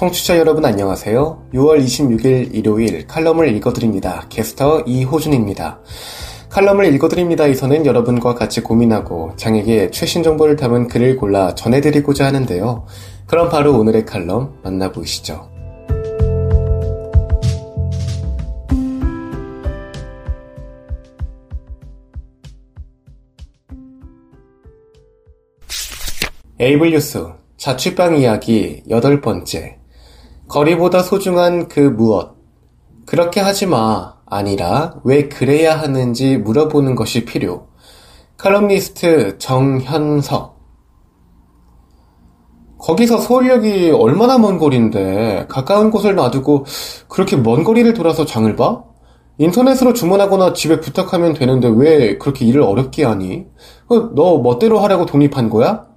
청취자 여러분 안녕하세요. 6월 26일 일요일 칼럼을 읽어드립니다. 캐스터 이호준입니다. 칼럼을 읽어드립니다에서는 여러분과 같이 고민하고 장에게 최신 정보를 담은 글을 골라 전해드리고자 하는데요. 그럼 바로 오늘의 칼럼 만나보시죠. 에이블 뉴스 자취방 이야기 여덟 번째 거리보다 소중한 그 무엇 그렇게 하지 마 아니라 왜 그래야 하는지 물어보는 것이 필요 칼럼니스트 정현석 거기서 서울역이 얼마나 먼 거리인데 가까운 곳을 놔두고 그렇게 먼 거리를 돌아서 장을 봐? 인터넷으로 주문하거나 집에 부탁하면 되는데 왜 그렇게 일을 어렵게 하니? 어, 너 멋대로 하라고 독립한 거야?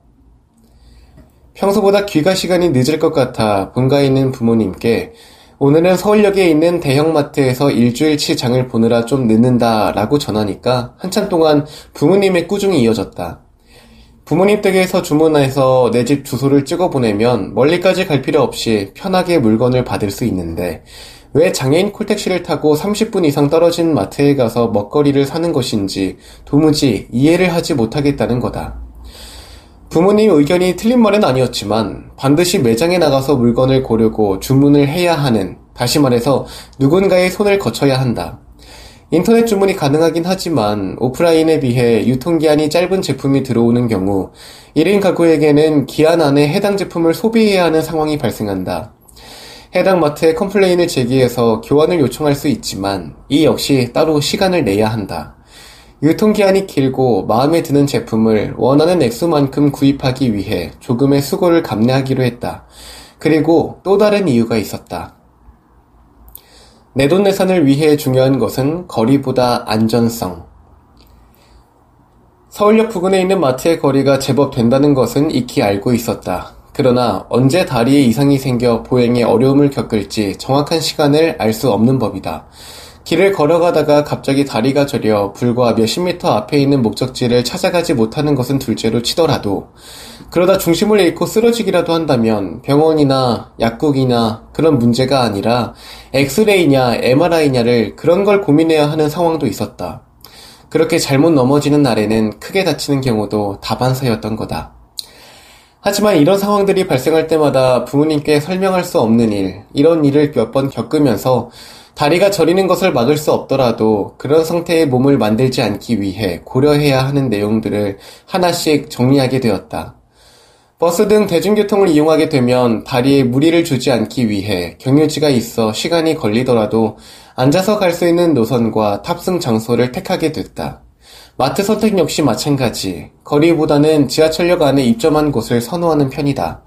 평소보다 귀가 시간이 늦을 것 같아 본가에 있는 부모님께 오늘은 서울역에 있는 대형마트에서 일주일치 장을 보느라 좀 늦는다 라고 전하니까 한참 동안 부모님의 꾸중이 이어졌다. 부모님 댁에서 주문해서 내 집 주소를 찍어 보내면 멀리까지 갈 필요 없이 편하게 물건을 받을 수 있는데 왜 장애인 콜택시를 타고 30분 이상 떨어진 마트에 가서 먹거리를 사는 것인지 도무지 이해를 하지 못하겠다는 거다. 부모님 의견이 틀린 말은 아니었지만 반드시 매장에 나가서 물건을 고르고 주문을 해야 하는, 다시 말해서 누군가의 손을 거쳐야 한다. 인터넷 주문이 가능하긴 하지만 오프라인에 비해 유통기한이 짧은 제품이 들어오는 경우 1인 가구에게는 기한 안에 해당 제품을 소비해야 하는 상황이 발생한다. 해당 마트에 complain을 제기해서 교환을 요청할 수 있지만 이 역시 따로 시간을 내야 한다. 유통기한이 길고 마음에 드는 제품을 원하는 액수만큼 구입하기 위해 조금의 수고를 감내하기로 했다. 그리고 또 다른 이유가 있었다. 내돈내산을 위해 중요한 것은 거리보다 안전성. 서울역 부근에 있는 마트의 거리가 제법 된다는 것은 익히 알고 있었다. 그러나 언제 다리에 이상이 생겨 보행에 어려움을 겪을지 정확한 시간을 알 수 없는 법이다. 길을 걸어가다가 갑자기 다리가 저려 불과 몇십 미터 앞에 있는 목적지를 찾아가지 못하는 것은 둘째로 치더라도 그러다 중심을 잃고 쓰러지기라도 한다면 병원이나 약국이나 그런 문제가 아니라 엑스레이냐 MRI냐를 그런 걸 고민해야 하는 상황도 있었다. 그렇게 잘못 넘어지는 날에는 크게 다치는 경우도 다반사였던 거다. 하지만 이런 상황들이 발생할 때마다 부모님께 설명할 수 없는 일, 이런 일을 몇 번 겪으면서 다리가 저리는 것을 막을 수 없더라도 그런 상태의 몸을 만들지 않기 위해 고려해야 하는 내용들을 하나씩 정리하게 되었다. 버스 등 대중교통을 이용하게 되면 다리에 무리를 주지 않기 위해 경유지가 있어 시간이 걸리더라도 앉아서 갈 수 있는 노선과 탑승 장소를 택하게 됐다. 마트 선택 역시 마찬가지. 거리보다는 지하철역 안에 입점한 곳을 선호하는 편이다.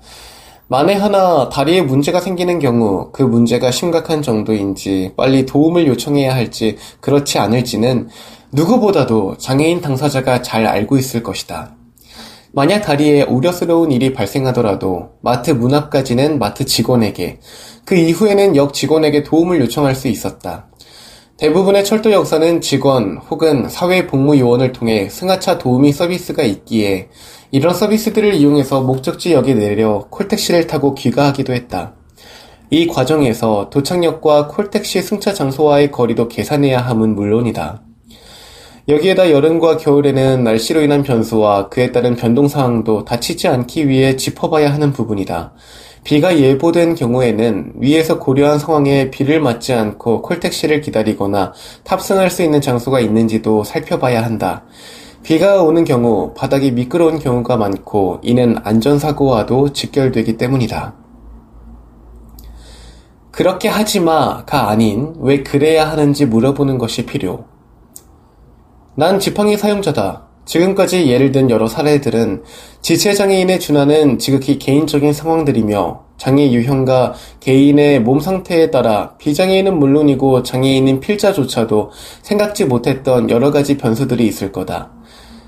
만에 하나 다리에 문제가 생기는 경우 그 문제가 심각한 정도인지 빨리 도움을 요청해야 할지 그렇지 않을지는 누구보다도 장애인 당사자가 잘 알고 있을 것이다. 만약 다리에 우려스러운 일이 발생하더라도 마트 문 앞까지는 마트 직원에게 그 이후에는 역 직원에게 도움을 요청할 수 있었다. 대부분의 철도 역사는 직원 혹은 사회복무요원을 통해 승하차 도우미 서비스가 있기에 이런 서비스들을 이용해서 목적지역에 내려 콜택시를 타고 귀가하기도 했다. 이 과정에서 도착역과 콜택시 승차 장소와의 거리도 계산해야 함은 물론이다. 여기에다 여름과 겨울에는 날씨로 인한 변수와 그에 따른 변동 상황도 다치지 않기 위해 짚어봐야 하는 부분이다. 비가 예보된 경우에는 위에서 고려한 상황에 비를 맞지 않고 콜택시를 기다리거나 탑승할 수 있는 장소가 있는지도 살펴봐야 한다. 비가 오는 경우 바닥이 미끄러운 경우가 많고 이는 안전사고와도 직결되기 때문이다. 그렇게 하지 마가 아닌 왜 그래야 하는지 물어보는 것이 필요. 난 지팡이 사용자다. 지금까지 예를 든 여러 사례들은 지체장애인에 준하는 지극히 개인적인 상황들이며 장애 유형과 개인의 몸 상태에 따라 비장애인은 물론이고 장애인인 필자조차도 생각지 못했던 여러 가지 변수들이 있을 거다.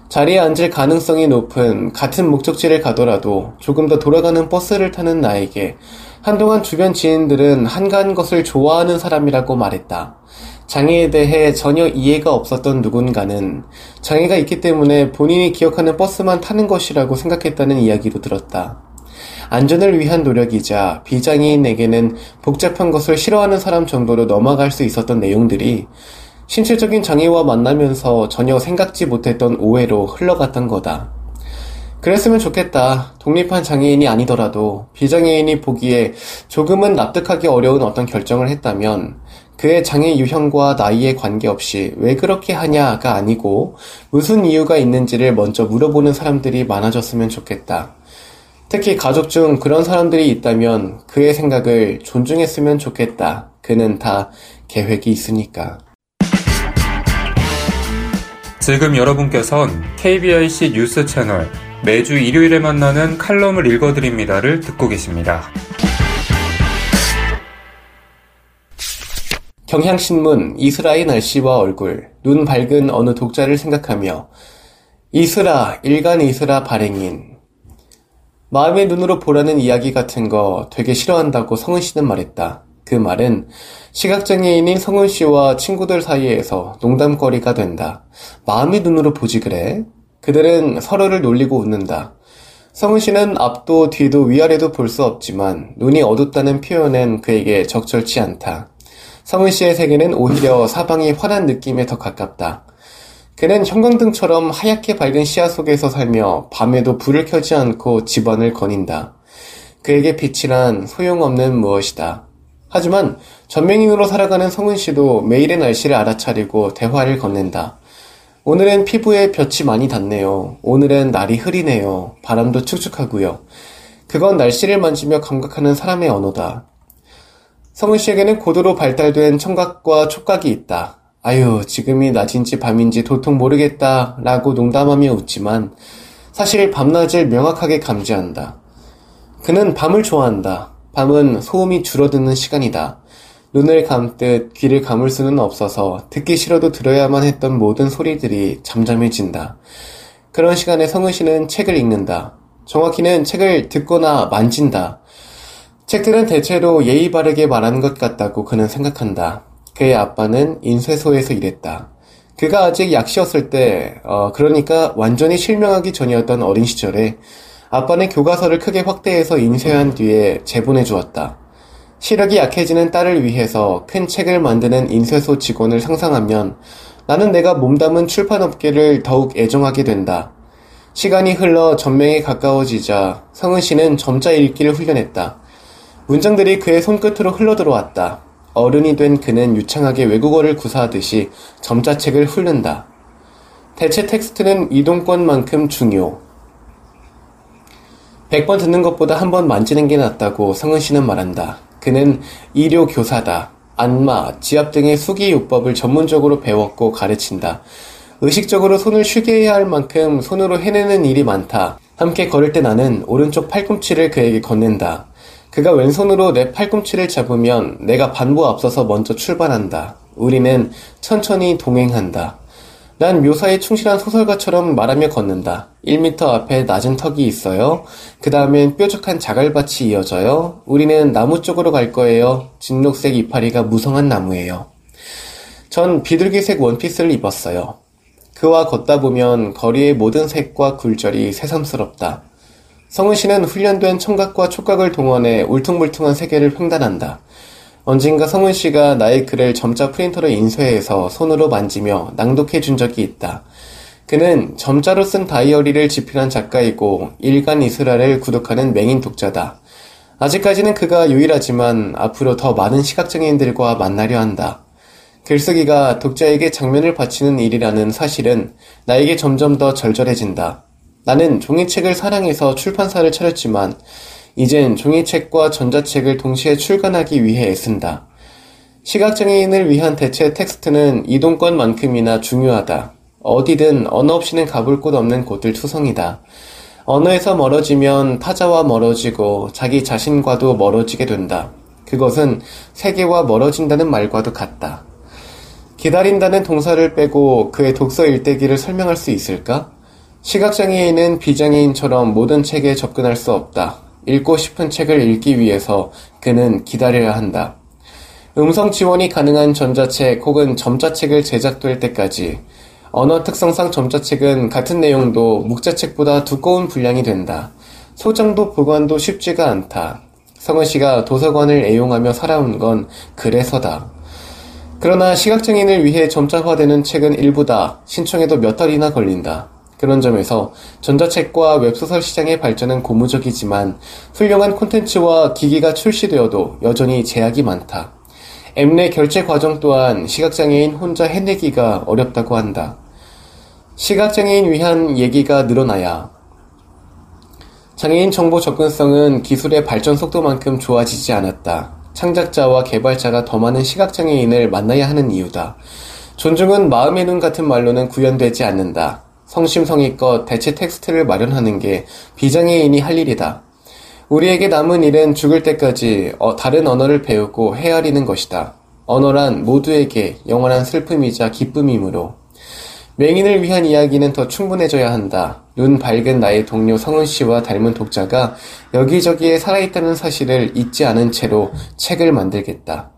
자리에 앉을 가능성이 높은 같은 목적지를 가더라도 조금 더 돌아가는 버스를 타는 나에게 한동안 주변 지인들은 한가한 것을 좋아하는 사람이라고 말했다. 장애에 대해 전혀 이해가 없었던 누군가는 장애가 있기 때문에 본인이 기억하는 버스만 타는 것이라고 생각했다는 이야기도 들었다. 안전을 위한 노력이자 비장애인에게는 복잡한 것을 싫어하는 사람 정도로 넘어갈 수 있었던 내용들이 신체적인 장애와 만나면서 전혀 생각지 못했던 오해로 흘러갔던 거다. 그랬으면 좋겠다. 독립한 장애인이 아니더라도 비장애인이 보기에 조금은 납득하기 어려운 어떤 결정을 했다면 그의 장애 유형과 나이에 관계없이 왜 그렇게 하냐가 아니고 무슨 이유가 있는지를 먼저 물어보는 사람들이 많아졌으면 좋겠다. 특히 가족 중 그런 사람들이 있다면 그의 생각을 존중했으면 좋겠다. 그는 다 계획이 있으니까. 지금 여러분께선 KBIC 뉴스 채널 매주 일요일에 만나는 칼럼을 읽어드립니다를 듣고 계십니다. 경향신문 이스라의 날씨와 얼굴, 눈 밝은 어느 독자를 생각하며 이스라, 일간 이스라 발행인 마음의 눈으로 보라는 이야기 같은 거 되게 싫어한다고 성은 씨는 말했다. 그 말은 시각장애인인 성은 씨와 친구들 사이에서 농담거리가 된다. 마음의 눈으로 보지 그래? 그들은 서로를 놀리고 웃는다. 성은 씨는 앞도 뒤도 위아래도 볼 수 없지만 눈이 어둡다는 표현은 그에게 적절치 않다. 성은 씨의 세계는 오히려 사방이 환한 느낌에 더 가깝다. 그는 형광등처럼 하얗게 밝은 시야 속에서 살며 밤에도 불을 켜지 않고 집안을 거닌다. 그에게 빛이란 소용없는 무엇이다. 하지만 전맹인으로 살아가는 성은 씨도 매일의 날씨를 알아차리고 대화를 건넨다. 오늘은 피부에 볕이 많이 닿네요. 오늘은 날이 흐리네요. 바람도 축축하고요. 그건 날씨를 만지며 감각하는 사람의 언어다. 성은 씨에게는 고도로 발달된 청각과 촉각이 있다. 아유, 지금이 낮인지 밤인지 도통 모르겠다. 라고 농담하며 웃지만 사실 밤낮을 명확하게 감지한다. 그는 밤을 좋아한다. 밤은 소음이 줄어드는 시간이다. 눈을 감듯 귀를 감을 수는 없어서 듣기 싫어도 들어야만 했던 모든 소리들이 잠잠해진다. 그런 시간에 성은 씨는 책을 읽는다. 정확히는 책을 듣거나 만진다. 책들은 대체로 예의 바르게 말하는 것 같다고 그는 생각한다. 그의 아빠는 인쇄소에서 일했다. 그가 아직 약시였을 때, 어, 그러니까 완전히 실명하기 전이었던 어린 시절에 아빠는 교과서를 크게 확대해서 인쇄한 뒤에 재본해 주었다. 시력이 약해지는 딸을 위해서 큰 책을 만드는 인쇄소 직원을 상상하면 나는 내가 몸담은 출판업계를 더욱 애정하게 된다. 시간이 흘러 전명에 가까워지자 성은 씨는 점자 읽기를 훈련했다. 문장들이 그의 손끝으로 흘러들어왔다. 어른이 된 그는 유창하게 외국어를 구사하듯이 점자책을 훑는다. 대체 텍스트는 이동권만큼 중요. 100번 듣는 것보다 한 번 만지는 게 낫다고 성은 씨는 말한다. 그는医료 교사다. 안마, 지압 등의 수기요법을 전문적으로 배웠고 가르친다. 의식적으로 손을 쉬게 해야 할 만큼 손으로 해내는 일이 많다. 함께 걸을 때 나는 오른쪽 팔꿈치를 그에게 건넨다. 그가 왼손으로 내 팔꿈치를 잡으면 내가 반보 앞서서 먼저 출발한다. 우리는 천천히 동행한다. 난 묘사에 충실한 소설가처럼 말하며 걷는다. 1미터 앞에 낮은 턱이 있어요. 그 다음엔 뾰족한 자갈밭이 이어져요. 우리는 나무 쪽으로 갈 거예요. 진녹색 이파리가 무성한 나무예요. 전 비둘기색 원피스를 입었어요. 그와 걷다 보면 거리의 모든 색과 굴절이 새삼스럽다. 성은 씨는 훈련된 청각과 촉각을 동원해 울퉁불퉁한 세계를 횡단한다. 언젠가 성은 씨가 나의 글을 점자 프린터로 인쇄해서 손으로 만지며 낭독해 준 적이 있다. 그는 점자로 쓴 다이어리를 집필한 작가이고 일간 이스라를 구독하는 맹인 독자다. 아직까지는 그가 유일하지만 앞으로 더 많은 시각장애인들과 만나려 한다. 글쓰기가 독자에게 장면을 바치는 일이라는 사실은 나에게 점점 더 절절해진다. 나는 종이책을 사랑해서 출판사를 차렸지만 이젠 종이책과 전자책을 동시에 출간하기 위해 애쓴다. 시각장애인을 위한 대체 텍스트는 이동권만큼이나 중요하다. 어디든 언어 없이는 가볼 곳 없는 곳들 투성이다. 언어에서 멀어지면 타자와 멀어지고 자기 자신과도 멀어지게 된다. 그것은 세계와 멀어진다는 말과도 같다. 기다린다는 동사를 빼고 그의 독서 일대기를 설명할 수 있을까? 시각장애인은 비장애인처럼 모든 책에 접근할 수 없다. 읽고 싶은 책을 읽기 위해서 그는 기다려야 한다. 음성 지원이 가능한 전자책 혹은 점자책을 제작될 때까지 언어 특성상 점자책은 같은 내용도 묵자책보다 두꺼운 분량이 된다. 소장도 보관도 쉽지가 않다. 성은 씨가 도서관을 애용하며 살아온 건 그래서다. 그러나 시각장애인을 위해 점자화되는 책은 일부다. 신청해도 몇 달이나 걸린다. 그런 점에서 전자책과 웹소설 시장의 발전은 고무적이지만 훌륭한 콘텐츠와 기기가 출시되어도 여전히 제약이 많다. 앱 내 결제 과정 또한 시각장애인 혼자 해내기가 어렵다고 한다. 시각장애인 위한 얘기가 늘어나야 장애인 정보 접근성은 기술의 발전 속도만큼 좋아지지 않았다. 창작자와 개발자가 더 많은 시각장애인을 만나야 하는 이유다. 존중은 마음의 눈 같은 말로는 구현되지 않는다. 성심성의껏 대체 텍스트를 마련하는 게 비장애인이 할 일이다. 우리에게 남은 일은 죽을 때까지 어, 다른 언어를 배우고 헤아리는 것이다. 언어란 모두에게 영원한 슬픔이자 기쁨이므로 맹인을 위한 이야기는 더 충분해져야 한다. 눈 밝은 나의 동료 성은 씨와 닮은 독자가 여기저기에 살아있다는 사실을 잊지 않은 채로 책을 만들겠다.